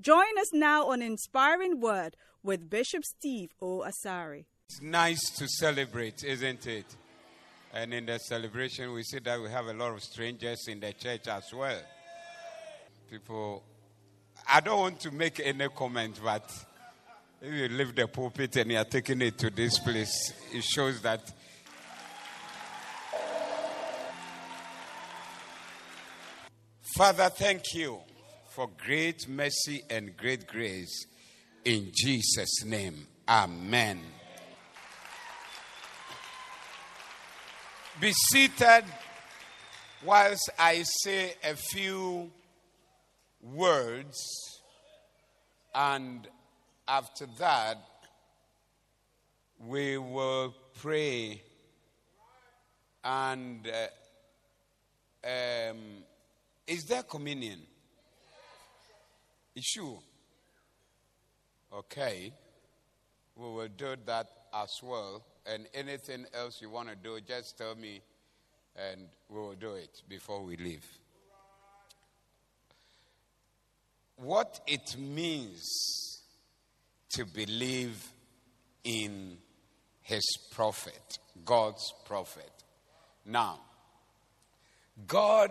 Join us now on Inspiring Word with Bishop Steve O. Asari. It's nice to celebrate, isn't it? And in the celebration, we see that we have a lot of strangers in the church as well. People, I don't want to make any comment, but if you leave the pulpit and you're taking it to this place, it shows that. Father, thank you for great mercy and great grace. In Jesus' name, Amen. Be seated whilst I say a few words, and after that, we will pray and uh, um, is there communion? Issue. Okay. We will do that as well. And anything else you want to do, just tell me and we will do it before we leave. What it means to believe in his prophet, God's prophet. Now, God,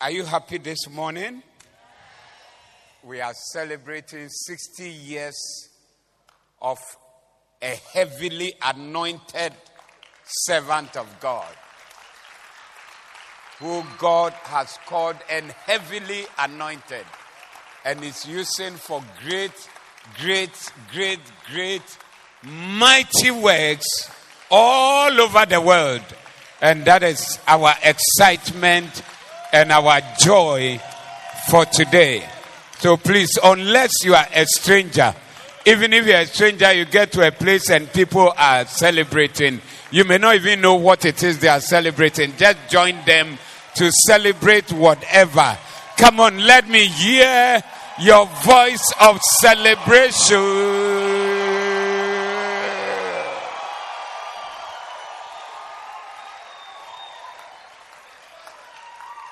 are you happy this morning? We are celebrating 60 years of a heavily anointed servant of God, who God has called and heavily anointed, and is using for great, great, great, great, mighty works all over the world. And that is our excitement and our joy for today. So please, unless you are a stranger, even if you're a stranger, you get to a place and people are celebrating. You may not even know what it is they are celebrating. Just join them to celebrate whatever. Come on, let me hear your voice of celebration.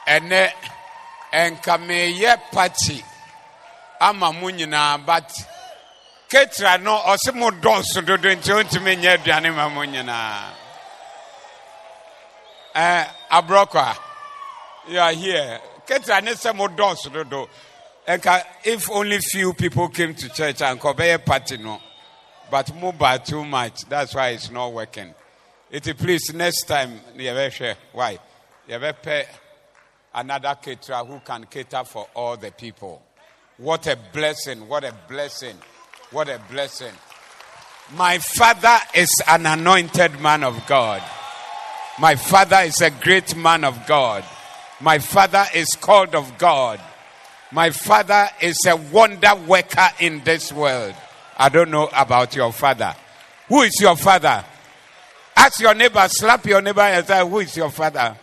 ɛnɛ nka meyɛ party ama mo nyinaa but ketra no ɔse mo dɔɔso dodo nti ɔntumi nyɛ aduane ma mo nyinaa. Ɛɛ aborɔkɔ a you are here. Ketra ne sɛ mo dɔɔso dodo. Nka if only few people came to church and ɔbɛyɛ party no. But mo ba too much that's why it's not working. It please next time yɛbɛhwɛ why? Yɛbɛpɛ another caterer who can cater for all the people. What a blessing! What a blessing! What a blessing! My father is an anointed man of God. My father is a great man of God. My father is called of God. My father is a wonder worker in this world. I don't know about your father. Who is your father? Ask your neighbor, slap your neighbor and say, Who is your father?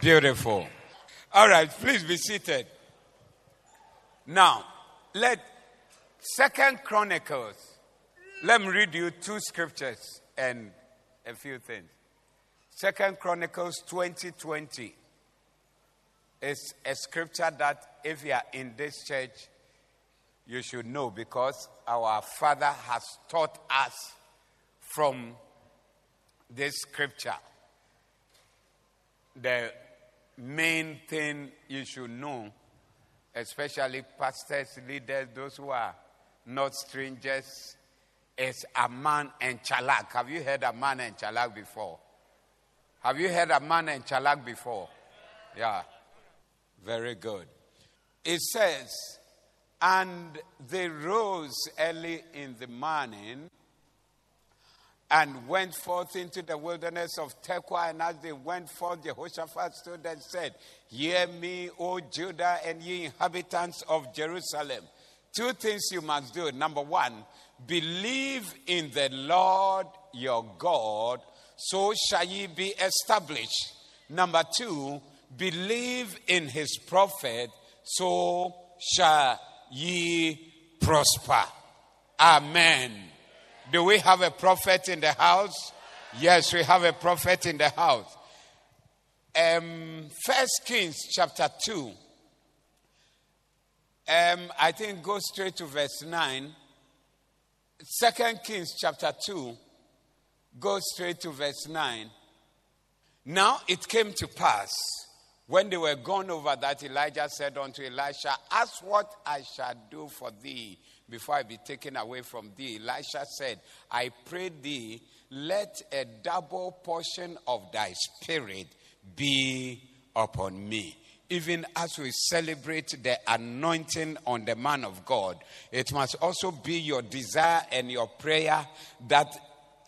Beautiful. All right, please be seated. Now, let Second Chronicles. Let me read you two scriptures and a few things. Second Chronicles 2020 is a scripture that if you are in this church, you should know because our Father has taught us from this scripture. The main thing you should know, especially pastors, leaders, those who are not strangers, is Aman and Chalak. Have you heard Aman and Chalak before? Have you heard Aman and Chalak before? Yeah. Very good. It says, and they rose early in the morning and went forth into the wilderness of Tekoa. And as they went forth, Jehoshaphat stood and said, Hear me, O Judah, and ye inhabitants of Jerusalem. Two things you must do. Number one, believe in the Lord your God, so shall ye be established. Number two, believe in his prophet, so shall ye prosper. Amen. Do we have a prophet in the house? Yes, we have a prophet in the house. Um, First Kings chapter 2. Um, I think go straight to verse 9. Second Kings chapter 2. Go straight to verse 9. Now it came to pass when they were gone over that Elijah said unto Elisha, Ask what I shall do for thee before I be taken away from thee. Elisha said, I pray thee, let a double portion of thy spirit be upon me. Even as we celebrate the anointing on the man of God, it must also be your desire and your prayer that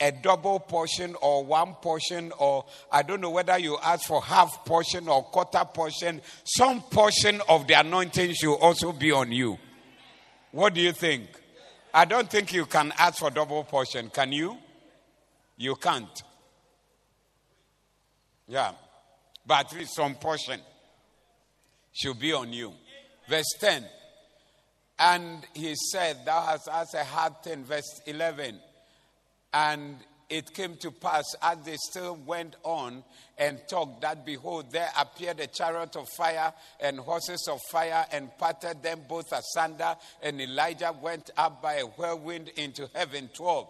a double portion or one portion, or I don't know whether you ask for half portion or quarter portion, some portion of the anointing should also be on you. What do you think? I don't think you can ask for double portion. Can you? You can't. Yeah. But at least some portion should be on you. Verse 10. And he said, Thou hast asked a hard thing. Verse 11. And it came to pass as they still went on and talked that behold, there appeared a chariot of fire and horses of fire and parted them both asunder. And Elijah went up by a whirlwind into heaven. 12.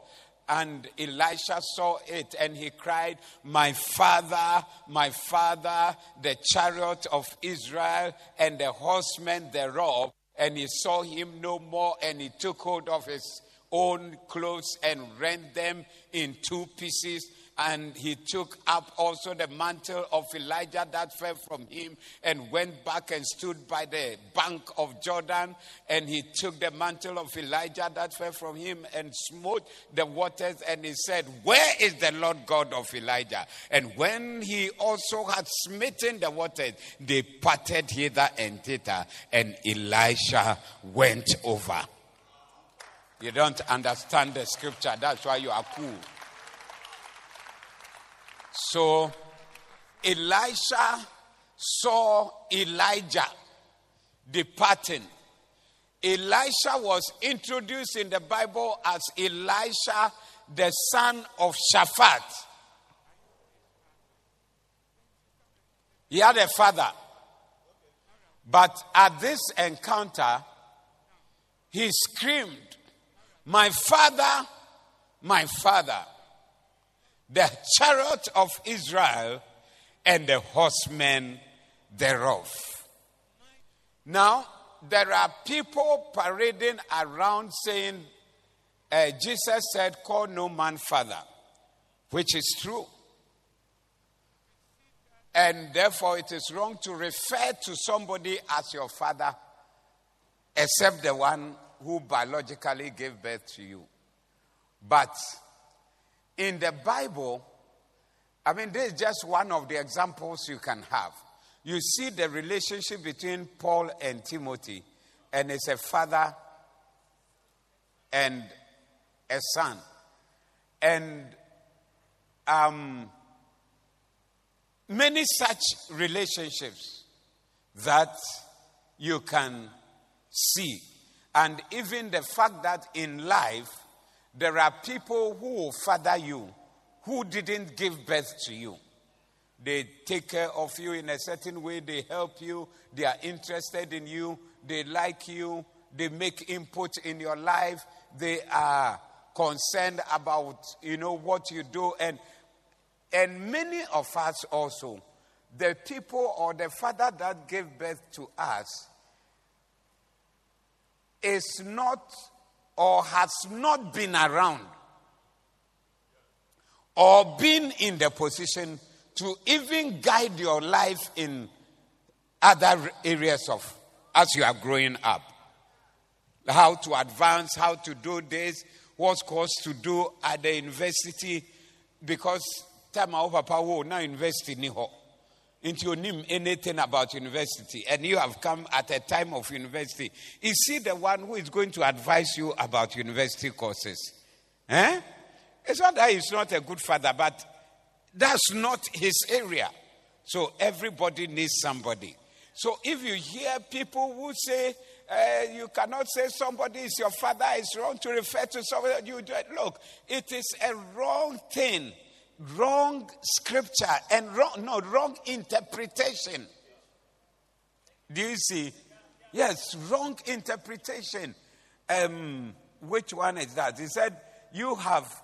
And Elisha saw it and he cried, My father, my father, the chariot of Israel and the horsemen thereof. And he saw him no more and he took hold of his own clothes and rent them in two pieces. And he took up also the mantle of Elijah that fell from him and went back and stood by the bank of Jordan. And he took the mantle of Elijah that fell from him and smote the waters. And he said, Where is the Lord God of Elijah? And when he also had smitten the waters, they parted hither and thither. And Elisha went over. You don't understand the scripture. That's why you are cool. So Elisha saw Elijah departing. Elisha was introduced in the Bible as Elisha, the son of Shaphat. He had a father. But at this encounter, he screamed, my father, my father, the chariot of Israel and the horsemen thereof. Now, there are people parading around saying, uh, Jesus said, Call no man father, which is true. And therefore, it is wrong to refer to somebody as your father, except the one who biologically gave birth to you. But in the Bible, I mean, this is just one of the examples you can have. You see the relationship between Paul and Timothy, and it's a father and a son. And um, many such relationships that you can see and even the fact that in life, there are people who will father you who didn't give birth to you. They take care of you in a certain way, they help you, they are interested in you, they like you, they make input in your life, they are concerned about you know what you do. And and many of us also the people or the father that gave birth to us is not or has not been around or been in the position to even guide your life in other areas of as you are growing up how to advance how to do this what course to do at the university because time our papa wo now university ni ho. Into your name anything about university, and you have come at a time of university. Is he the one who is going to advise you about university courses? Eh? It's not that he's not a good father, but that's not his area. So everybody needs somebody. So if you hear people who say, uh, you cannot say somebody is your father, it's wrong to refer to somebody you do it. Look, it is a wrong thing wrong scripture and wrong, no, wrong interpretation. Do you see? Yes, wrong interpretation. Um, which one is that? He said, you have,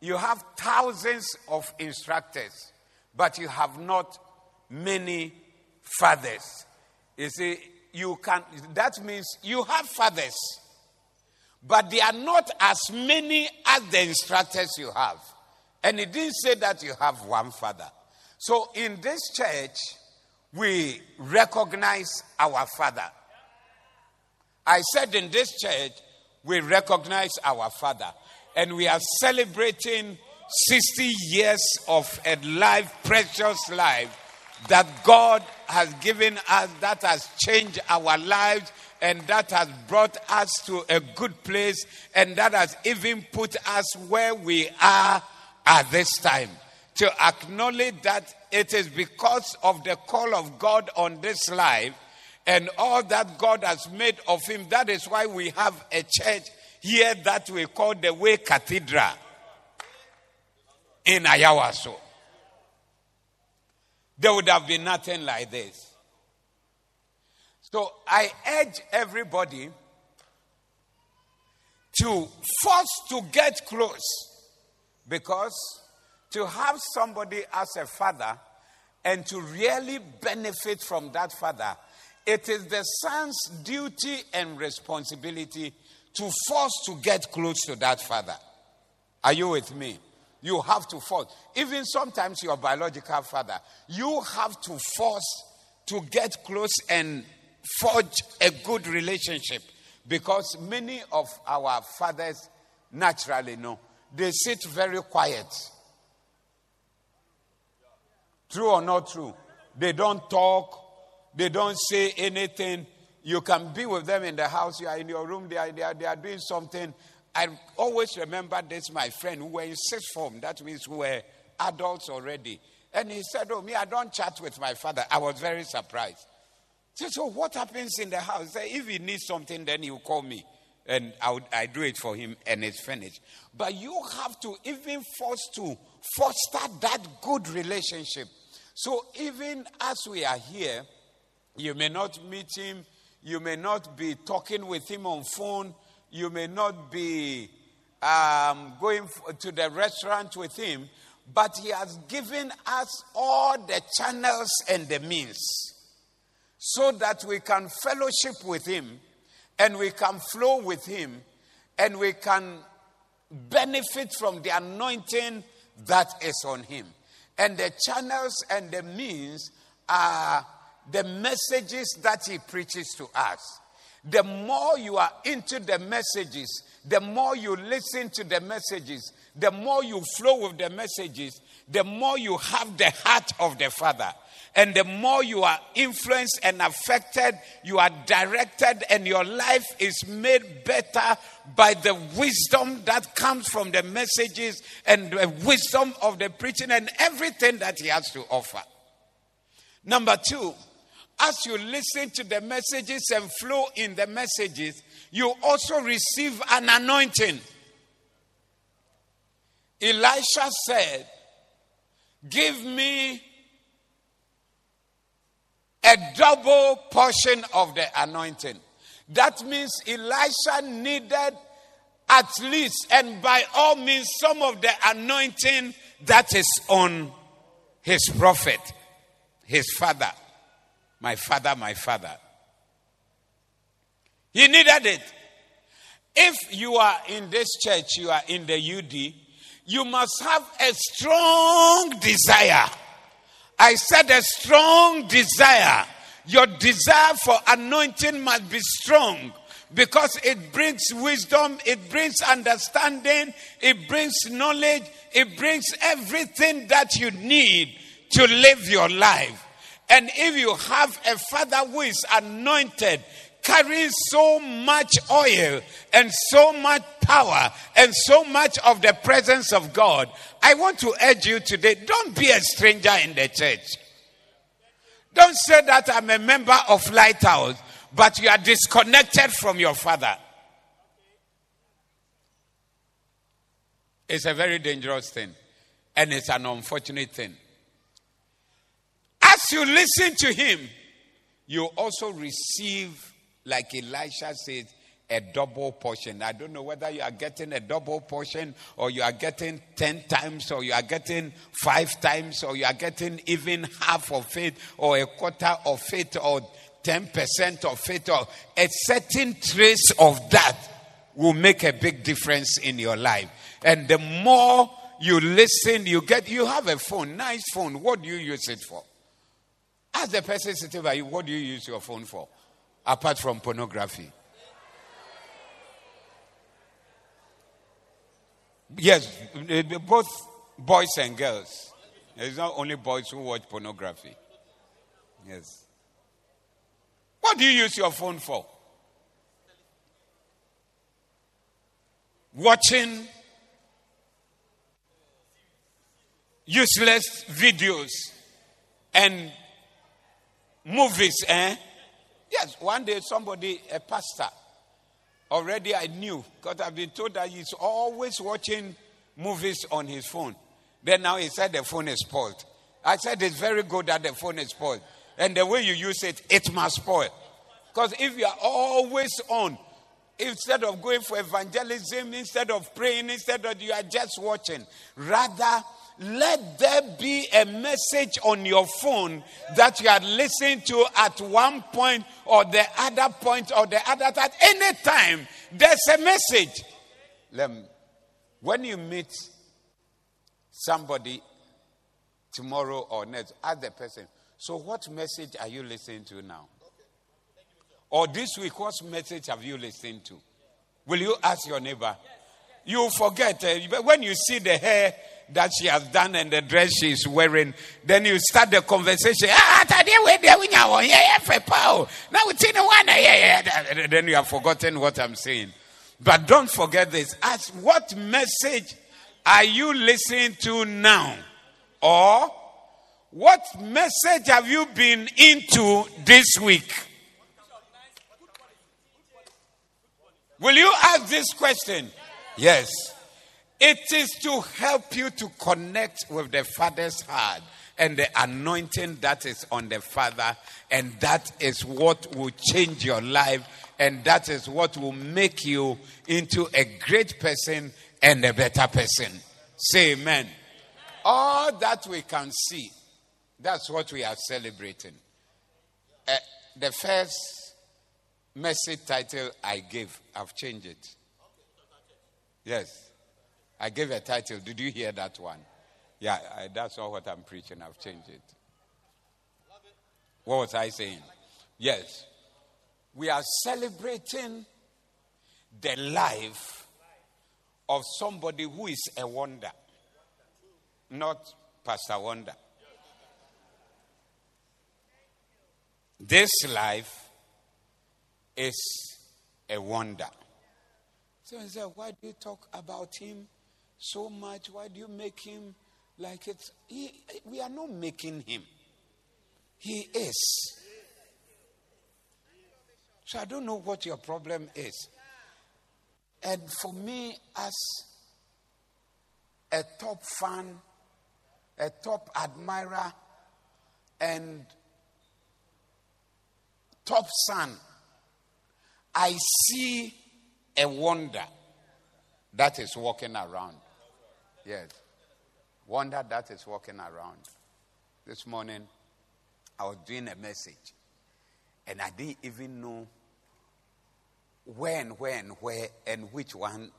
you have thousands of instructors, but you have not many fathers. You see, you can, that means you have fathers, but they are not as many as the instructors you have. And he didn't say that you have one father. So in this church, we recognize our father. I said in this church, we recognize our father. And we are celebrating 60 years of a life, precious life, that God has given us, that has changed our lives, and that has brought us to a good place, and that has even put us where we are at this time to acknowledge that it is because of the call of God on this life and all that God has made of him. That is why we have a church here that we call the Way Cathedral in Ayawaso. There would have been nothing like this. So I urge everybody to force to get close because to have somebody as a father and to really benefit from that father, it is the son's duty and responsibility to force to get close to that father. Are you with me? You have to force. Even sometimes your biological father, you have to force to get close and forge a good relationship because many of our fathers naturally know they sit very quiet. True or not true? They don't talk, they don't say anything. You can be with them in the house, you are in your room, they are, they are, they are doing something. I always remember this, my friend, who were in sixth form, that means who were adults already. And he said, Oh, me, I don't chat with my father. I was very surprised. So, so what happens in the house? If he needs something, then he'll call me and I, would, I do it for him and it's finished. But you have to even force to foster that good relationship. So even as we are here, you may not meet him, you may not be talking with him on phone, you may not be um, going to the restaurant with him, but he has given us all the channels and the means so that we can fellowship with him and we can flow with Him and we can benefit from the anointing that is on Him. And the channels and the means are the messages that He preaches to us. The more you are into the messages, the more you listen to the messages, the more you flow with the messages, the more you have the heart of the Father. And the more you are influenced and affected, you are directed, and your life is made better by the wisdom that comes from the messages and the wisdom of the preaching and everything that He has to offer. Number two, as you listen to the messages and flow in the messages, you also receive an anointing. Elisha said, Give me a double portion of the anointing. That means Elisha needed at least, and by all means, some of the anointing that is on his prophet, his father. My father, my father. He needed it. If you are in this church, you are in the UD, you must have a strong desire I said a strong desire. Your desire for anointing must be strong because it brings wisdom, it brings understanding, it brings knowledge, it brings everything that you need to live your life. And if you have a father who is anointed, carrying so much oil and so much power and so much of the presence of God, I want to urge you today don't be a stranger in the church. Don't say that I'm a member of Lighthouse, but you are disconnected from your father. It's a very dangerous thing, and it's an unfortunate thing. As you listen to him, you also receive, like Elisha says, a double portion. I don't know whether you are getting a double portion or you are getting 10 times or you are getting five times or you are getting even half of it or a quarter of it or 10% of it or a certain trace of that will make a big difference in your life. And the more you listen, you get, you have a phone, nice phone. What do you use it for? Ask the person sitting by you, what do you use your phone for? Apart from pornography. Yes, both boys and girls. It's not only boys who watch pornography. Yes. What do you use your phone for? Watching useless videos and movies, eh? Yes, one day somebody, a pastor, already I knew because I've been told that he's always watching movies on his phone. Then now he said the phone is spoiled. I said it's very good that the phone is spoiled. And the way you use it, it must spoil. Because if you are always on, instead of going for evangelism, instead of praying, instead of you are just watching, rather let there be a message on your phone that you are listening to at one point or the other point or the other at any time. There's a message. When you meet somebody tomorrow or next, ask the person, so what message are you listening to now? Or this week, what message have you listened to? Will you ask your neighbor? You forget. Uh, when you see the hair that she has done and the dress she is wearing, then you start the conversation. Ah, one. Then you have forgotten what I'm saying. But don't forget this. Ask what message are you listening to now? Or what message have you been into this week? Will you ask this question? Yes. It is to help you to connect with the Father's heart and the anointing that is on the Father, and that is what will change your life, and that is what will make you into a great person and a better person. Say amen. All that we can see, that's what we are celebrating. Uh, the first message title I gave, I've changed it. Yes. I gave a title. Did you hear that one? Yeah, I, that's not what I'm preaching. I've changed it. What was I saying? Yes. We are celebrating the life of somebody who is a wonder, not Pastor Wonder. This life is a wonder. So he said, Why do you talk about him so much? Why do you make him like it? He, we are not making him. He is. So I don't know what your problem is. And for me, as a top fan, a top admirer, and top son, I see a wonder that is walking around. Yes. Wonder that is walking around. This morning, I was doing a message, and I didn't even know when, when, where, and which one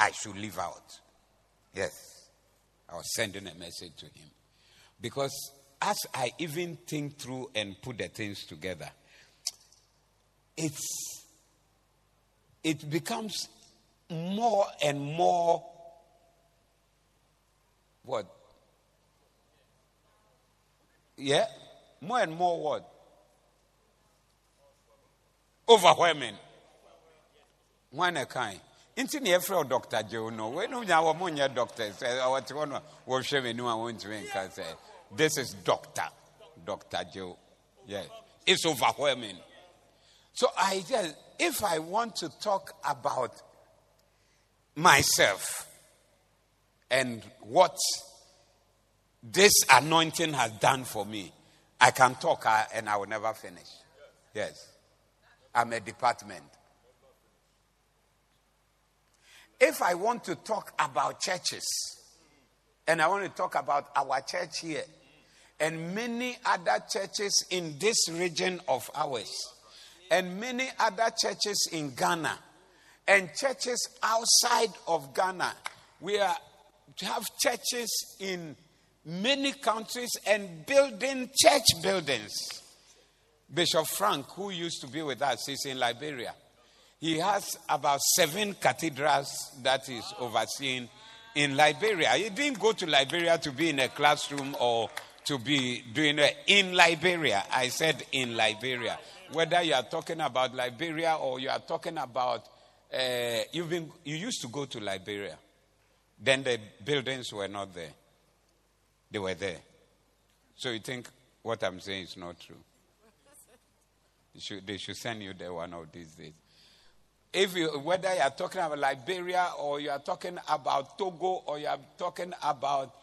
I should leave out. Yes. I was sending a message to him. Because as I even think through and put the things together, it's it becomes more and more what? Yeah? More and more what? Overwhelming. One a kind. nti ne yɛfrɛ dr joe no weinom nya wɔ nyɛ doctor ɔwɔte hɔ no wɔhwɛ m'anim a wɔntumi nka sɛ this is doctor dr joe yes it's overwhelming so i just if i want to talk about myself and what this anointing has done for me i can talk uh, and i will never finish. Yes. I'm a department. If I want to talk about churches, and I want to talk about our church here, and many other churches in this region of ours, and many other churches in Ghana, and churches outside of Ghana, we are, have churches in many countries and building church buildings. Bishop Frank, who used to be with us, is in Liberia. He has about seven cathedrals that is overseen in Liberia. He didn't go to Liberia to be in a classroom or to be doing it in Liberia. I said in Liberia. Whether you are talking about Liberia or you are talking about, uh, you've been, you used to go to Liberia. Then the buildings were not there. They were there. So you think what I'm saying is not true. They should, they should send you there one of these days if you, whether you are talking about Liberia or you are talking about Togo or you are talking about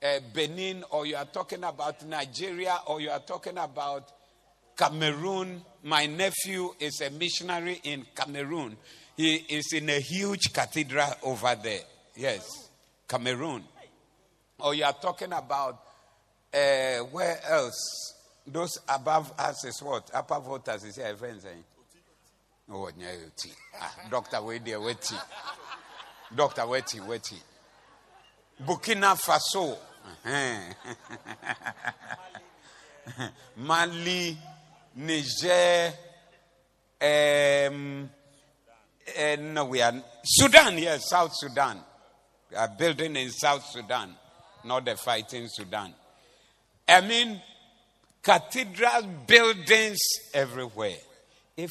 uh, Benin or you are talking about Nigeria or you are talking about Cameroon, my nephew is a missionary in Cameroon. He is in a huge cathedral over there. Yes, Cameroon. Or you are talking about uh, where else? Those above us is what? Upper Volta is here, friends. Eh? Oh, tea. Ah, Doctor, wait there, wait. Doctor, wait tea, wait. Burkina Faso. Mali, Niger, um, and no, we are Sudan, yes, South Sudan. Are building in South Sudan, not the fighting Sudan. I mean, cathedral buildings everywhere. If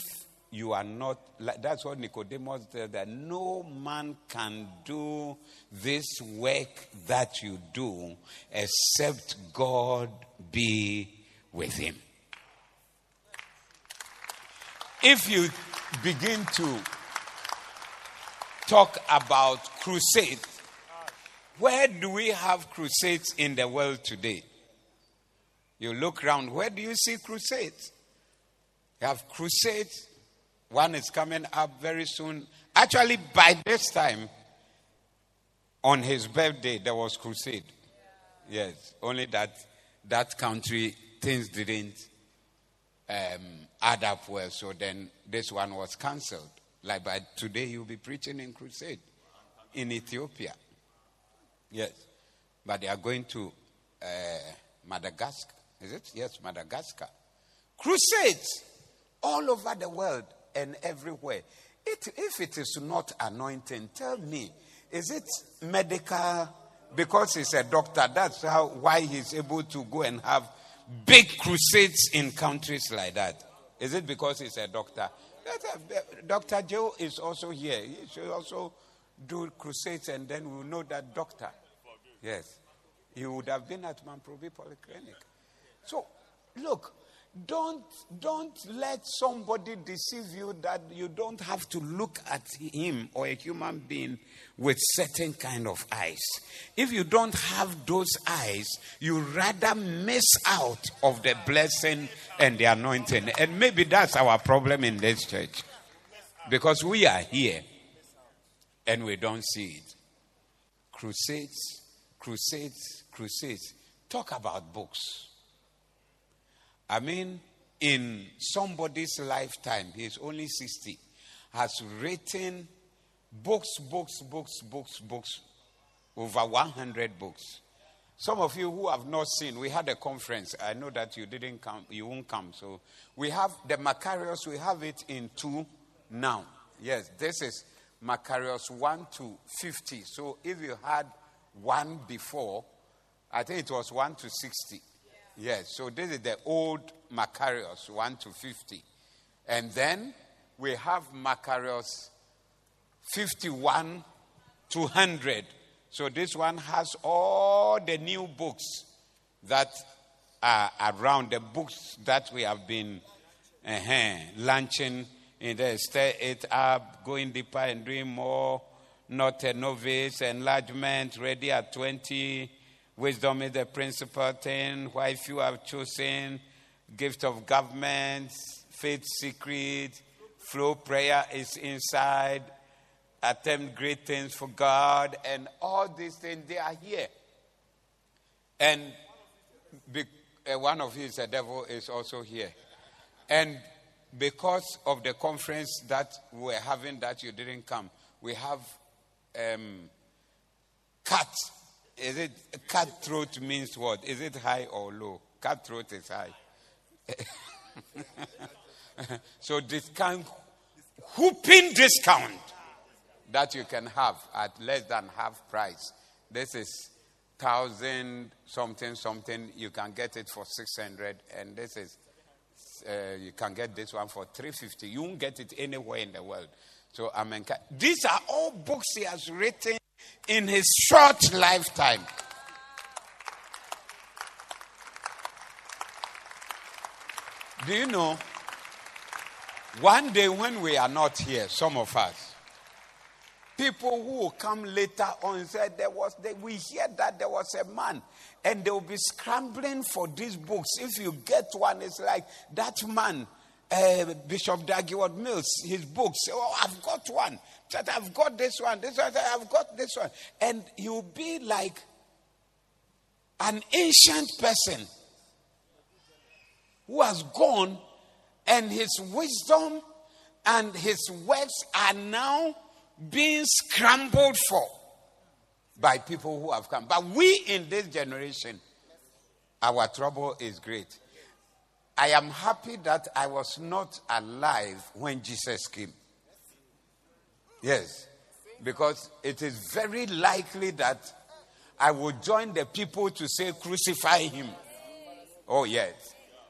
you are not that's what nicodemus said that no man can do this work that you do except god be with him if you begin to talk about crusades where do we have crusades in the world today you look around where do you see crusades you have crusades one is coming up very soon. Actually, by this time, on his birthday, there was crusade. Yes, only that that country things didn't um, add up well. So then this one was cancelled. Like by today, you'll be preaching in crusade in Ethiopia. Yes, but they are going to uh, Madagascar. Is it? Yes, Madagascar. Crusades all over the world and everywhere. It, if it is not anointing, tell me, is it medical? Because he's a doctor, that's how why he's able to go and have big crusades in countries like that. Is it because he's a doctor? Dr. Joe is also here. He should also do crusades, and then we'll know that doctor. Yes. He would have been at Mamprobi Polyclinic. So, look, don't, don't let somebody deceive you that you don't have to look at him or a human being with certain kind of eyes. If you don't have those eyes, you rather miss out of the blessing and the anointing. And maybe that's our problem in this church. Because we are here and we don't see it. Crusades, crusades, crusades. Talk about books I mean, in somebody's lifetime, he's only 60, has written books, books, books, books, books, over 100 books. Some of you who have not seen, we had a conference. I know that you didn't come, you won't come. So we have the Makarios, we have it in two now. Yes, this is Makarios 1 to 50. So if you had one before, I think it was 1 to 60. Yes, so this is the old Makarios 1 to 50. And then we have Makarios 51 to 100. So this one has all the new books that are around, the books that we have been uh-huh, launching in the stir it up, going deeper and doing more. Not a novice, enlargement, ready at 20. Wisdom is the principal thing. Why few have chosen. Gift of government, faith secret, flow prayer is inside. Attempt great things for God, and all these things, they are here. And be, uh, one of his, the devil, is also here. And because of the conference that we're having that you didn't come, we have um, cut. Is it cutthroat means what? Is it high or low? Cutthroat is high. so discount, whooping discount that you can have at less than half price. This is thousand something something. You can get it for six hundred, and this is uh, you can get this one for 350 you won't get it anywhere in the world so mean these are all books he has written in his short lifetime. Do you know one day when we are not here some of us people who will come later on said there was we hear that there was a man and they will be scrambling for these books. If you get one it's like that man uh, bishop Dag Heward-Mills his books oh i've got one i've got this one this one i've got this one and you'll be like an ancient person who has gone and his wisdom and his words are now being scrambled for by people who have come. But we in this generation, our trouble is great. I am happy that I was not alive when Jesus came. Yes, because it is very likely that I would join the people to say, Crucify him. Oh, yes.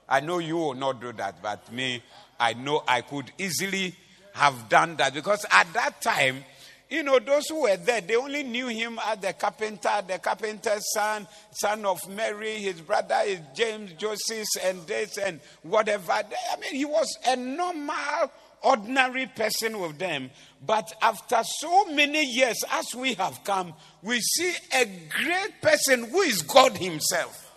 I know you will not do that, but me, I know I could easily have done that because at that time, you know, those who were there, they only knew him as the carpenter, the carpenter's son, son of Mary. His brother is James, Joseph, and this and whatever. I mean, he was a normal, ordinary person with them. But after so many years, as we have come, we see a great person who is God Himself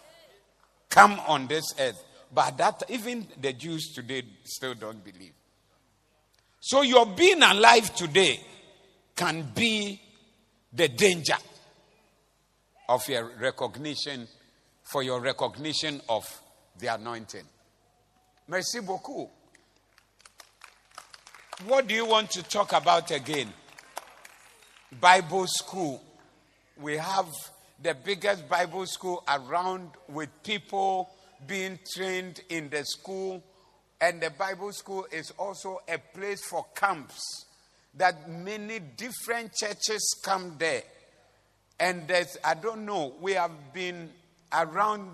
come on this earth. But that even the Jews today still don't believe. So your being alive today can be the danger of your recognition, for your recognition of the anointing. Merci beaucoup. What do you want to talk about again? Bible school. We have the biggest Bible school around with people being trained in the school and the Bible school is also a place for camps that many different churches come there. And there's, I don't know, we have been around,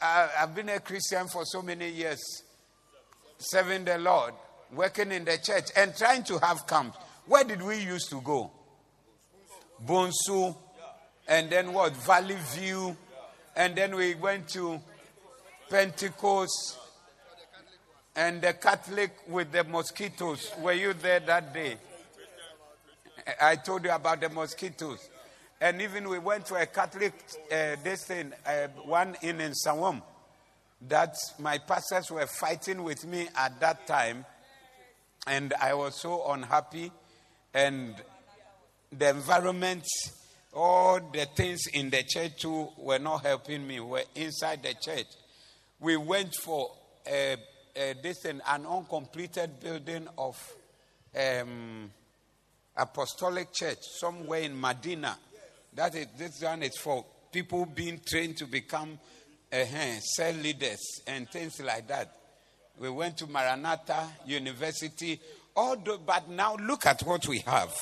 uh, I've been a Christian for so many years, serving the Lord, working in the church, and trying to have camps. Where did we used to go? Bonsu, and then what? Valley View, and then we went to Pentecost and the Catholic with the mosquitoes. Were you there that day? I told you about the mosquitoes. And even we went to a Catholic, uh, this thing, uh, one in, in Sawam, that my pastors were fighting with me at that time. And I was so unhappy. And the environment, all the things in the church too were not helping me, were inside the church. We went for a uh, this an uncompleted building of um, apostolic church somewhere in Medina. That is, this one is for people being trained to become uh, cell leaders and things like that. We went to Maranatha University, All the, but now look at what we have.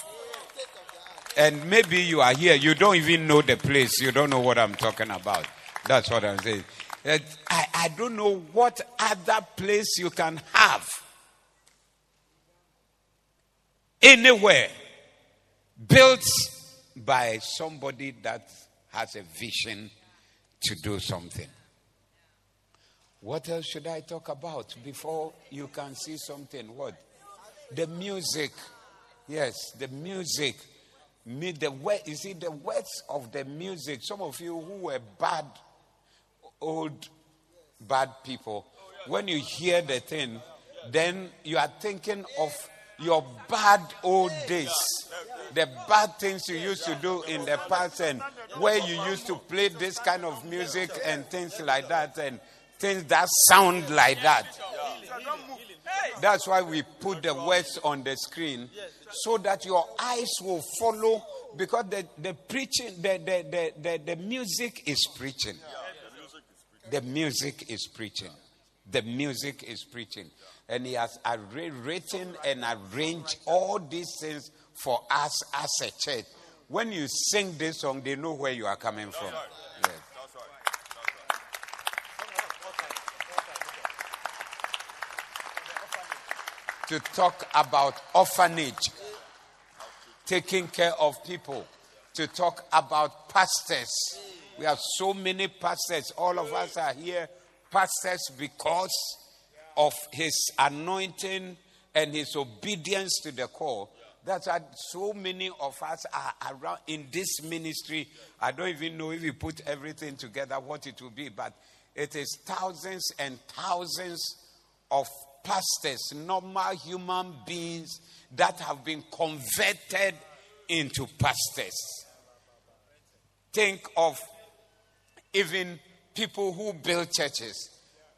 And maybe you are here, you don't even know the place, you don't know what I'm talking about. That's what I'm saying. Uh, I, I don't know what other place you can have. Anywhere. Built by somebody that has a vision to do something. What else should I talk about before you can see something? What? The music. Yes, the music. Me, the you see the words of the music. Some of you who were bad, old, bad people, when you hear the thing, then you are thinking of your bad old days, the bad things you used to do in the past, and where you used to play this kind of music and things like that, and things that sound like that. That's why we put the words on the screen so that your eyes will follow because the, the preaching, the, the, the, the, the music is preaching. The music is preaching. The music is preaching. And he has written and arranged all these things for us as a church. When you sing this song, they know where you are coming from. Yes. To talk about orphanage, taking care of people, to talk about pastors. We have so many pastors. All of us are here, pastors, because of his anointing and his obedience to the call. That's why so many of us are around in this ministry. I don't even know if we put everything together what it will be, but it is thousands and thousands of pastors, normal human beings that have been converted into pastors. Think of even people who build churches.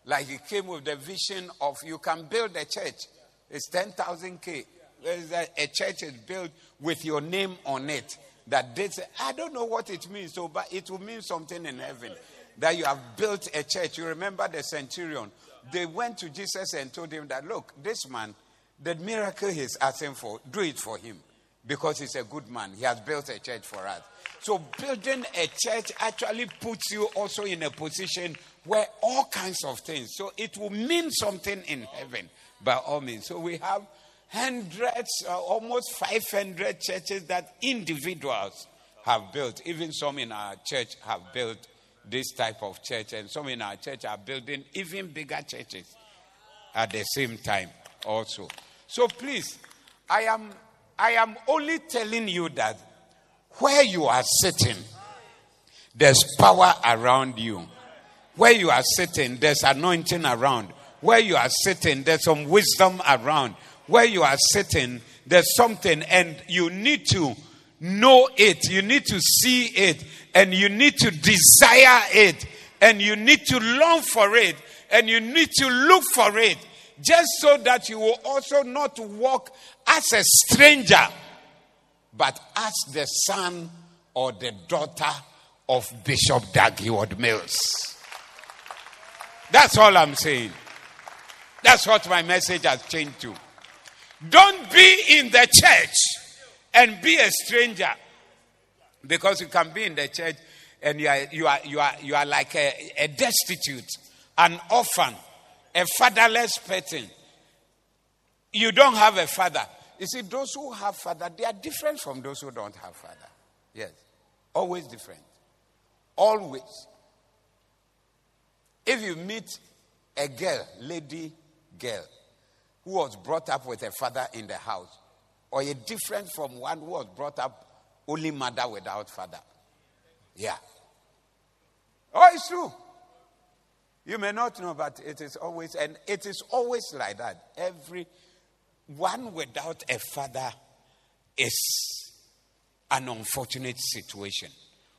Like he came with the vision of you can build a church. It's 10,000K. A church is built with your name on it. That this, I don't know what it means, so, but it will mean something in heaven. That you have built a church. You remember the centurion. They went to Jesus and told him that, look, this man, the miracle he's asking for, do it for him. Because he's a good man. He has built a church for us. So building a church actually puts you also in a position where all kinds of things. So it will mean something in heaven by all means. So we have hundreds, uh, almost 500 churches that individuals have built. Even some in our church have built this type of church, and some in our church are building even bigger churches at the same time also. So please, I am I am only telling you that where you are sitting, there's power around you. Where you are sitting, there's anointing around. Where you are sitting, there's some wisdom around. Where you are sitting, there's something, and you need to know it. You need to see it, and you need to desire it, and you need to long for it, and you need to look for it, just so that you will also not walk as a stranger, but as the son or the daughter of Bishop Dag Heward-Mills. That's all I'm saying. That's what my message has changed to. Don't be in the church and be a stranger. Because you can be in the church and you are, you are, you are, you are like a, a destitute, an orphan, a fatherless person. You don't have a father. You see, those who have father, they are different from those who don't have father. Yes. Always different. Always. If you meet a girl, lady girl, who was brought up with a father in the house, or a different from one who was brought up only mother without father. Yeah. Oh, it's true. You may not know, but it is always, and it is always like that. Every one without a father is an unfortunate situation.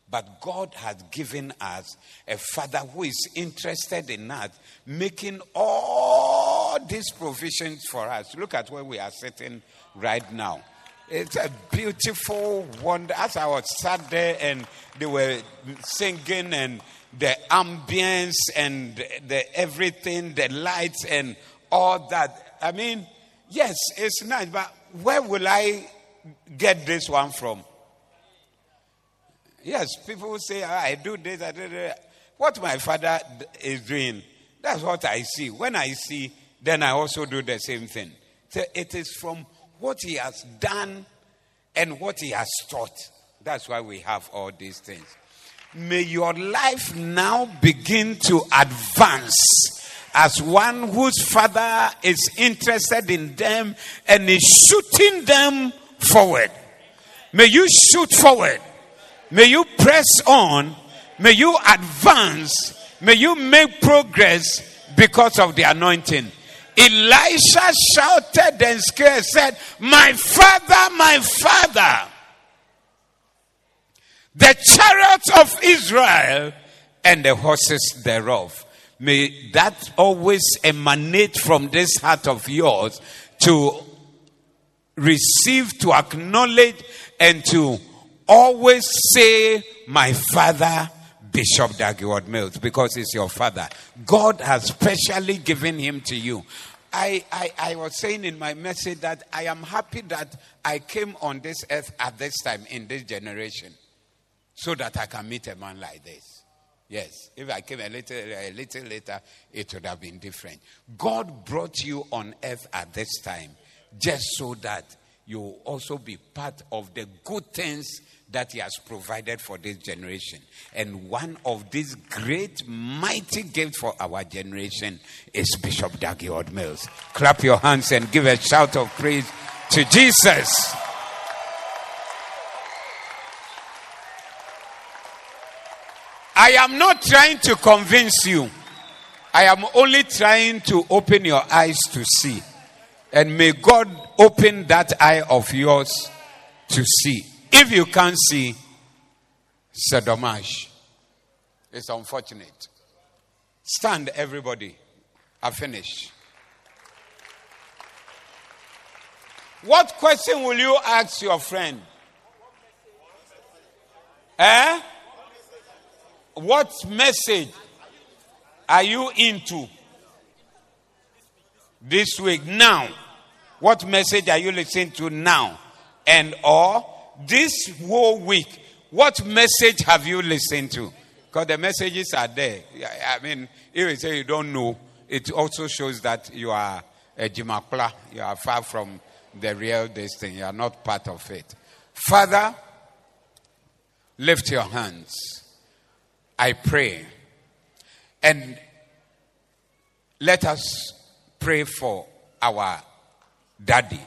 But God has given us a father who is interested in us, making all these provisions for us. Look at where we are sitting right now. It's a beautiful wonder. As I was sat there and they were singing and the ambience and the everything, the lights and all that. I mean, Yes, it's nice, but where will I get this one from? Yes, people say, "Ah, I do this, I do. What my father is doing, that's what I see. When I see, then I also do the same thing. So it is from what he has done and what he has taught. That's why we have all these things. May your life now begin to advance as one whose father is interested in them and is shooting them forward. May you shoot forward. May you press on. May you advance. May you make progress because of the anointing. Elisha shouted and scared, said, My father, my father, the chariots of Israel and the horses thereof. May that always emanate from this heart of yours to receive, to acknowledge, and to always say, My father, Bishop Dag Heward-Mills, because he's your father. God has specially given him to you. I, I, I was saying in my message that I am happy that I came on this earth at this time in this generation so that I can meet a man like this. Yes, if I came a little, a little later, it would have been different. God brought you on earth at this time just so that you will also be part of the good things that He has provided for this generation. And one of these great, mighty gifts for our generation is Bishop Dag Heward-Mills. Clap your hands and give a shout of praise to Jesus. I am not trying to convince you. I am only trying to open your eyes to see. And may God open that eye of yours to see. If you can't see, c'est dommage. It's unfortunate. Stand, everybody. I finish. What question will you ask your friend? Eh? What message are you into this week now? What message are you listening to now? And or this whole week, what message have you listened to? Because the messages are there. I mean, if you say you don't know, it also shows that you are a jimakla. You are far from the real destiny. You are not part of it. Father, lift your hands. I pray. And let us pray for our daddy.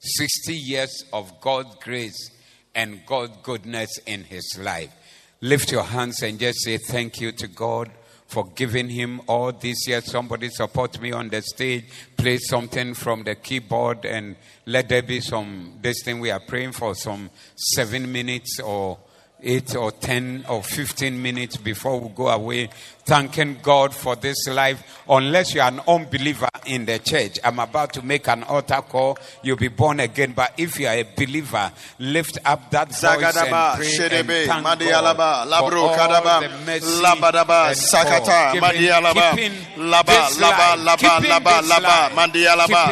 60 years of God's grace and God's goodness in his life. Lift your hands and just say thank you to God for giving him all these years. Somebody support me on the stage, play something from the keyboard, and let there be some. This thing we are praying for some seven minutes or eight or ten or fifteen minutes before we go away, thanking God for this life. Unless you are an unbeliever in the church, I'm about to make an altar call. You'll be born again. But if you are a believer, lift up that voice Zagadaba, and pray Shedebe, and thank Madialaba, God Labro, for all the mercy Labadaba, and Sakata, giving- Madialaba, keeping Laba, Laba, life, Laba, keeping Laba, Laba, Mandialaba,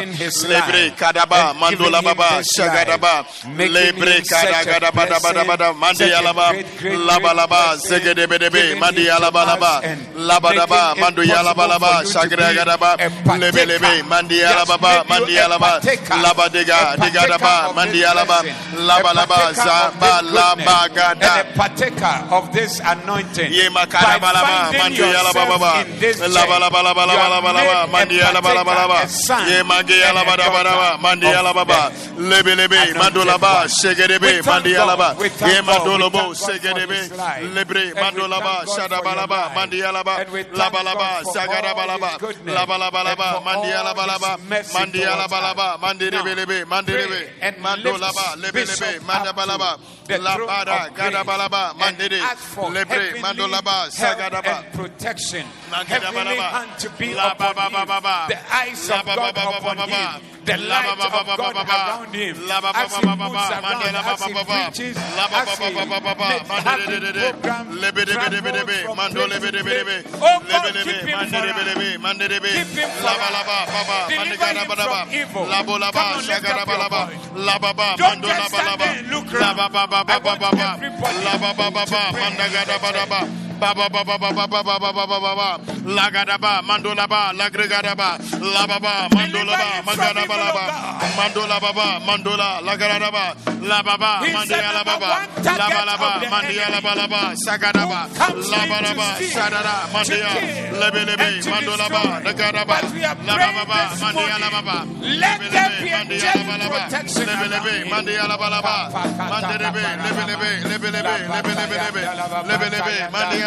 Lebre, life, Kadaba, and giving Mandula him Baba, this Shagadaba, Lebre, him such a Kadagadaba, Mandialaba, such a great, great, Laba, Laba, blessing, Zegedebedebe, giving it Mandialaba, Laba, Labadaba, making it Manduyalaba, possible Laba, for you to be Shagadaba, a partaker. Lebelebe, He Mandialaba, has made you a Mandialaba, partaker, Laba Dega, a partaker Digadaba, of this Mandialaba, blessing, Laba, a Laba, partaker of Zaba, this Gada. and a partaker of this anointing. Ye By makara balaba, finding mandi yala baba ba. yourself in this church, Laba laba laba you laba have laba laba, made mandi a yala baba partaker, laba. a son Ye magi and yala a baba daughter laba, mandi of yala baba. the Lebe lebe, anointed mando laba, one. shegedebe, mandi yala God, ba. we thank Ye God, mando we lobo, thank God for segedebe, his life. lebre, And mando we laba, thank God shada for your balaba, life. mandi ba. And we thank Laba God laba, for sagada all balaba. his goodness Laba laba and laba, for mandi all yala balaba. mercy Mandi yala towards us. balaba, mandi Now, lebe lebe, mandi lebe. and Mando lift laba, lebe Bishop lebe, manda balaba. the La of gada balaba, and mandi ask lebre, mando laba, help sagadaba. protection. Heavenly hand to be upon him. The eyes of God upon him the light of God around him. As he moves around, as he preaches, as he makes Oh God, keep him for Keep him for Deliver him from evil. Come on, lift up your voice. Don't just stand there and look around. I want everybody to. Ba ba. Ba ba ba ba ba ba ba ba ba ba ba ba ba. La gada ba. Mando la ba. La gregada ba. La ba ba. Mando la ba. Deliver him from Magada ba la evil, ba. oh God. Mandola baba, mandola, la garaba, la baba, He's the mandia la number baba, one target la balaba, of the mandia la enemy. balaba, sagadaba, Who comes la in to balaba, steal, sadara, to mandia, lebe lebe, and to mandola destroy. ba, la garaba, But we are la praying baba, this mandia la morning. baba, Let lebe lebe, be mandia la angelic balaba, protection lebe lebe, mandia la balaba, mande lebe, lebe lebe, lebe lebe, lebe lebe lebe, lebe lebe, mandia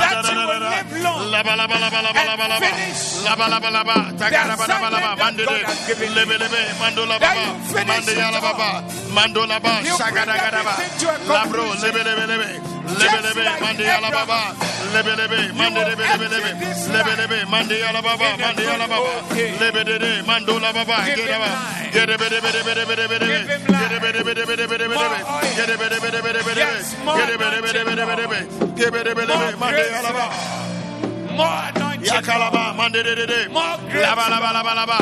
that you will live long and finish the assignment that God has given you. That you finish your commission la it ba ba. Mando la ba. You Saga bring da ga da ba. everything to a La bro. conclusion. Lebe lebe lebe. Lebe Just lebe. like Mande ya la ba ba. Lebe lebe. Mande will lebe lebe lebe. empty this Lebe life lebe. Mande ya la ba ba. in a Mande ya la ba ba. good way. Lebe de de. Mando la ba ba. Give Get him ba. life. Get de be de be de be de be de be de be. Give him Get de be de be de be de be de be de be. More anointing. Yakalaba, grace. Laba laba laba laba.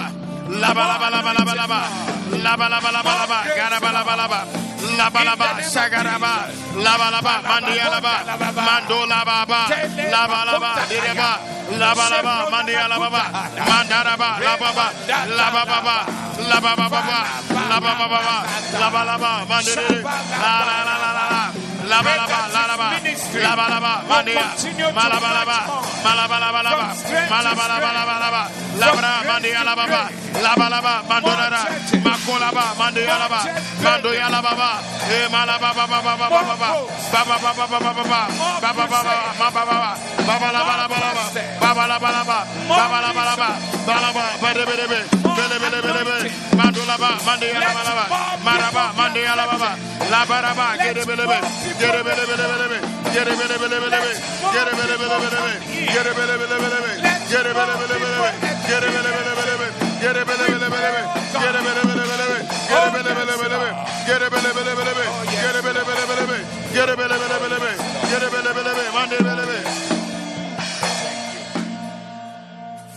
Laba laba laba laba laba. Laba laba laba laba. More grace. Garaba laba laba. Laba laba. In the name of Sagaraba. Laba laba. Mandi laba ba. Laba laba. Laba laba. Mandi alaba ba. Mandaraba. Laba ba. Laba ba ba. Laba ba ba ba. Laba ba ba ba. Laba laba. Mandi. Laba laba. La laba. Laba laba. Laba. Laba laba. Laba laba laba. Mandi alababa. Laba laba mandonara. Makolaba mandi alaba. Mando yalaba ba. E malaba ba ba ba ba ba ba ba. Ba ba ba ba ba ba ba ba. Ba ba ba ba ma ba ba ba. Ba ba laba laba laba. Ba ba laba laba. Ba ba laba laba. Laba ba de be de be. Bele bele bele bele. Mando laba laba. Maraba mandi alaba ba. Laba Labalaba, Sagaraba, Labalaba, Mandialaba, Mandolababa, Labalaba, Direba, Labalaba, Mandialaba, Mandaraba, Lababa, Labababa, Labababa, Labababa, Labalaba, Mandiri, La La La La La bele bele bele. Gede bele bele bele bele. Gede bele bele bele bele. Gede bele bele bele bele. Gede bele bele bele bele. Gede bele bele bele bele. Gede bele bele bele bele. Gede bele bele bele bele. Gede bele bele bele bele.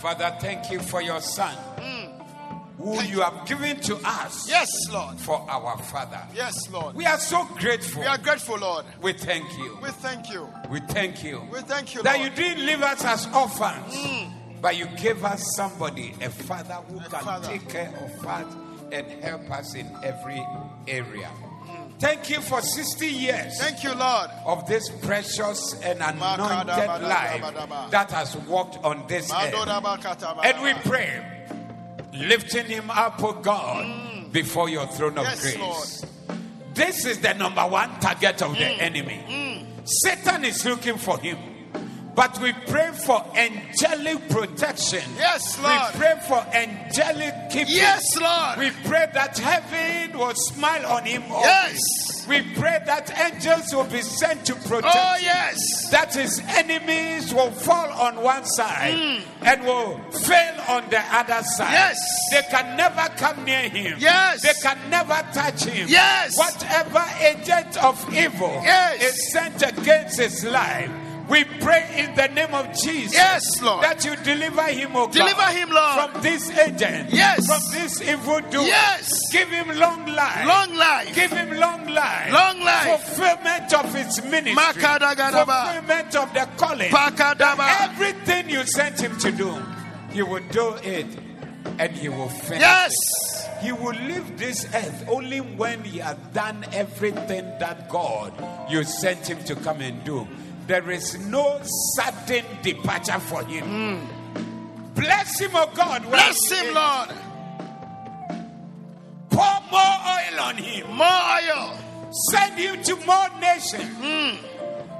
Father, thank you for your son who you have given to us Yes, Lord. for our father. Yes, Lord. We are so grateful. We are grateful, Lord. We thank you. We thank you. We thank you. We thank you, Lord. that you didn't leave us as orphans, mm. but you gave us somebody, a father who can father. take care of us and help us in every area. Mm. Thank you for 60 years Thank you, Lord. of this precious and anointed life that has walked on this earth. And we pray, lifting him up, oh God, mm. before your throne of Yes, grace. Lord. This is the number one target of the mm. enemy. Mm. Satan is looking for him. But we pray for angelic protection. Yes, Lord. We pray for angelic keeping. Yes, Lord. We pray that heaven will smile on him. always. Yes. We pray that angels will be sent to protect Oh, yes. that his enemies will fall on one side Hmm. and will fail on the other side. Yes. They can never come near him. Yes. They can never touch him. Yes. Whatever agent of evil Yes. is sent against his life, we pray in the name of Jesus Yes, Lord. that you deliver him, oh God, Deliver him, Lord. from this agent, Yes. from this evil doer. Yes. Give him long life. Long life. Give him long life. Long life. Fulfillment of his ministry. Fulfillment of the calling. Everything you sent him to do, he will do it and he will finish. Yes. it. He will leave this earth only when he has done everything that God you sent him to come and do. There is no sudden departure for him. Hmm. Bless him, oh God. Bless him. Lord. Pour more oil on him. More oil. Send him to more nations. Hmm.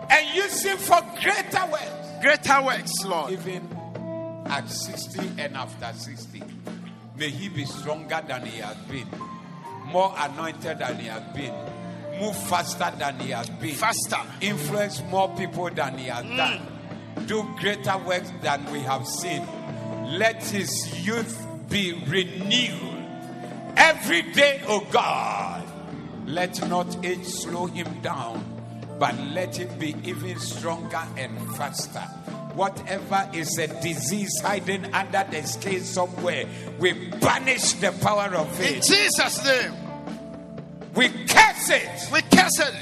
And use him for greater works. Greater works, Lord. Even at 60 and after 60. May he be stronger than he has been. More anointed than he has been. Move faster than he has been. Faster. Influence more people than he has mm. done. Do greater works than we have seen. Let his youth be renewed every day, O God. Let not age slow him down, but let him be even stronger and faster. Whatever is a disease hiding under the skin somewhere, we banish the power of it. In. Jesus' name. We curse it. We curse it.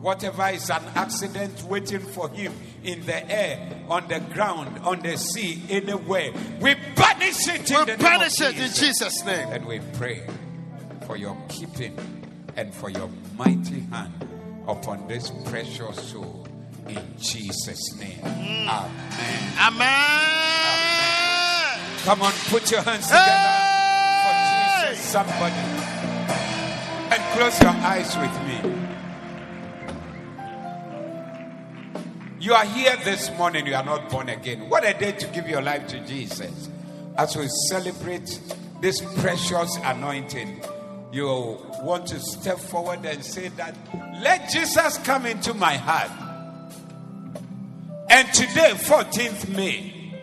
Whatever is an accident waiting for him in the air, on the ground, on the sea, anywhere, we banish it in We the banish it in Jesus. Name. And we pray for your keeping and for your mighty hand upon this precious soul in Jesus' name. Mm. Amen. Amen. Come on, put your hands together Hey! for Jesus, somebody. Close your eyes with me. You are here this morning, you are not born again. What a day to give your life to Jesus. As we celebrate this precious anointing, you want to step forward and say that, let Jesus come into my heart. And today, 14th May,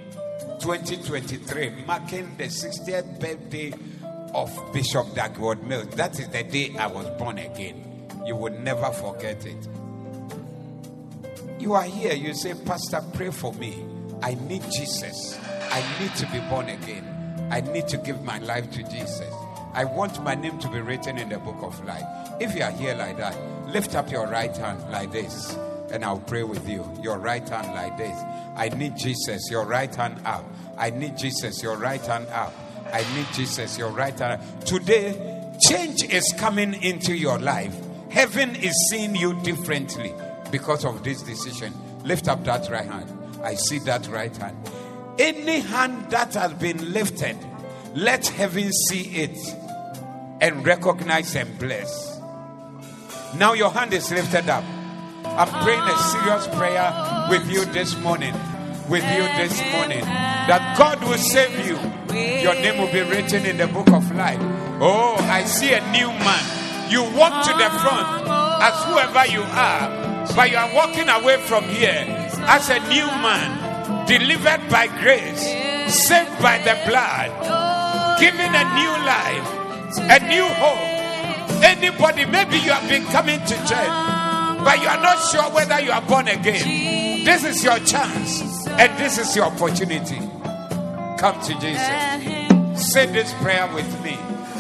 2023, marking the 60th birthday of Bishop Dag Heward-Mills. That is the day I was born again. You will never forget it. You are here, you say, Pastor, pray for me. I need Jesus. I need to be born again. I need to give my life to Jesus. I want my name to be written in the book of life. If you are here like that, lift up your right hand like this, and I'll pray with you. Your right hand like this. I need Jesus. Your right hand up. I need Jesus. Your right hand up. I need Jesus. Your right hand. Today, change is coming into your life. Heaven is seeing you differently because of this decision. Lift up that right hand. I see that right hand. Any hand that has been lifted, let heaven see it and recognize and bless. Now your hand is lifted up. I'm praying a serious prayer with you this morning. With you this morning. That God will save you. Your name will be written in the book of life. Oh, I see a new man. You walk to the front as whoever you are, but you are walking away from here as a new man, delivered by grace, saved by the blood, given a new life, a new hope. Anybody, maybe you have been coming to church, but you are not sure whether you are born again. This is your chance, and this is your opportunity. Come to Jesus. Say this prayer with me.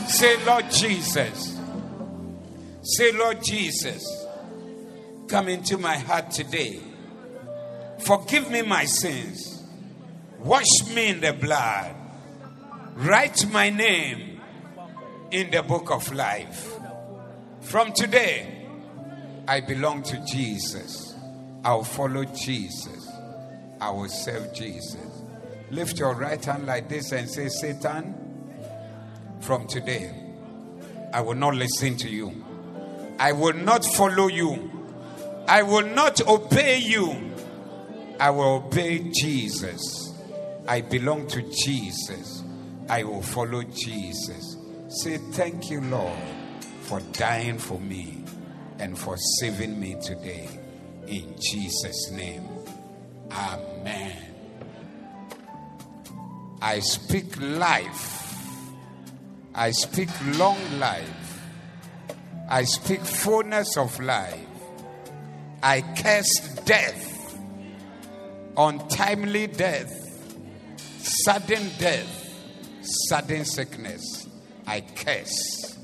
Say, Lord Jesus. Say, Lord Jesus, come into my heart today. Forgive me my sins. Wash me in the blood. Write my name in the book of life. From today, I belong to Jesus. I'll follow Jesus. I will serve Jesus. Lift your right hand like this and say, Satan, from today, I will not listen to you. I will not follow you. I will not obey you. I will obey Jesus. I belong to Jesus. I will follow Jesus. Say, Thank you, Lord, for dying for me and for saving me today. In Jesus' name. Amen. I speak life. I speak long life. I speak fullness of life. I curse death, untimely death, sudden death, sudden sickness. I curse.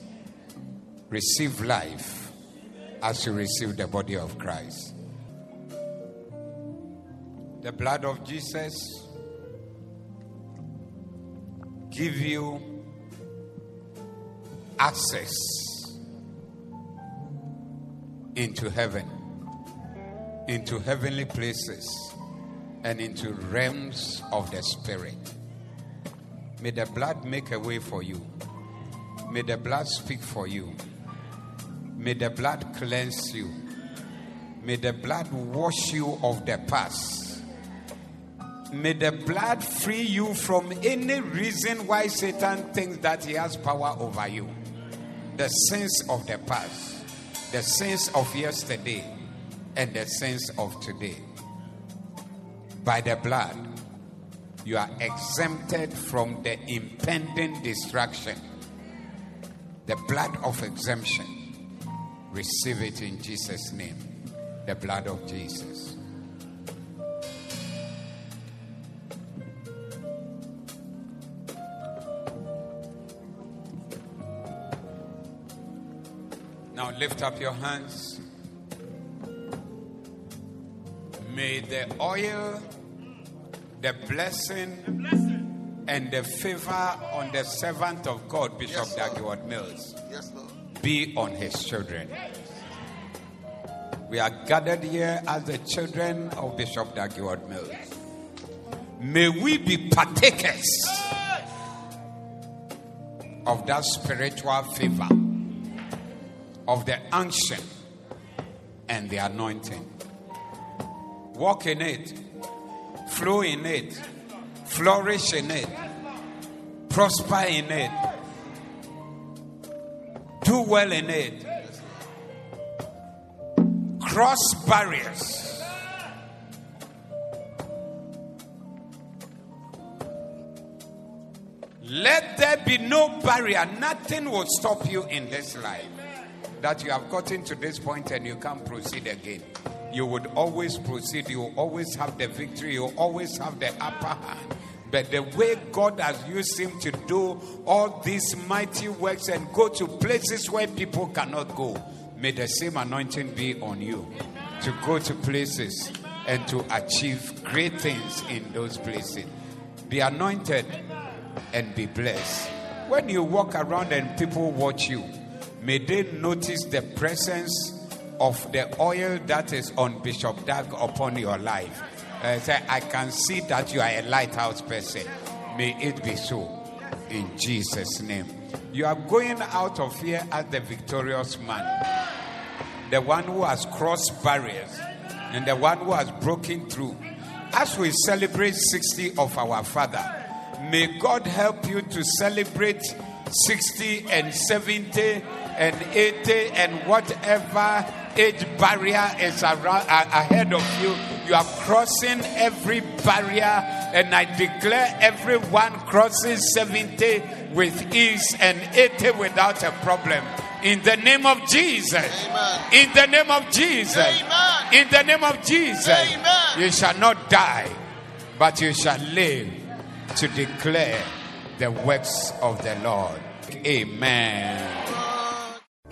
Receive life as you receive the body of Christ. The blood of Jesus give you access into heaven, into heavenly places, and into realms of the spirit. May the blood make a way for you. May the blood speak for you. May the blood cleanse you. May the blood wash you of the past. May the blood free you from any reason why Satan thinks that he has power over you. The sins of the past, the sins of yesterday, and the sins of today. By the blood, you are exempted from the impending destruction. The blood of exemption. Receive it in Jesus' name. The blood of Jesus. Lift up your hands. May the oil, the blessing, and the favor on the servant of God, Bishop Yes, Dag Heward-Mills, Yes, be on his children. We are gathered here as the children of Bishop Dag Heward-Mills. May we be partakers of that spiritual favor, of the unction and the anointing. Walk in it, flow in it, flourish in it, prosper in it, do well in it, cross barriers. Let there be no barrier. Nothing will stop you in this life. That you have gotten to this point and you can't proceed again. You would always proceed. You always have the victory. You always have the upper hand. But the way God has used him to do all these mighty works and go to places where people cannot go, may the same anointing be on you to go to places and to achieve great things in those places. Be anointed and be blessed. When you walk around and people watch you, may they notice the presence of the oil that is on Bishop Dag upon your life. Uh, say, I can see that you are a lighthouse person. May it be so in Jesus' name. You are going out of here as the victorious man, the one who has crossed barriers and the one who has broken through. As we celebrate 60 of our Father, May God help you to celebrate 60 and 70 and 80 and whatever age barrier is around, a- ahead of you. You are crossing every barrier, and I declare everyone crosses 70 with ease and 80 without a problem. In the name of Jesus. Amen. In the name of Jesus. Amen. In the name of Jesus. Amen. You shall not die, but you shall live to declare the works of the Lord. Amen.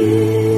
you.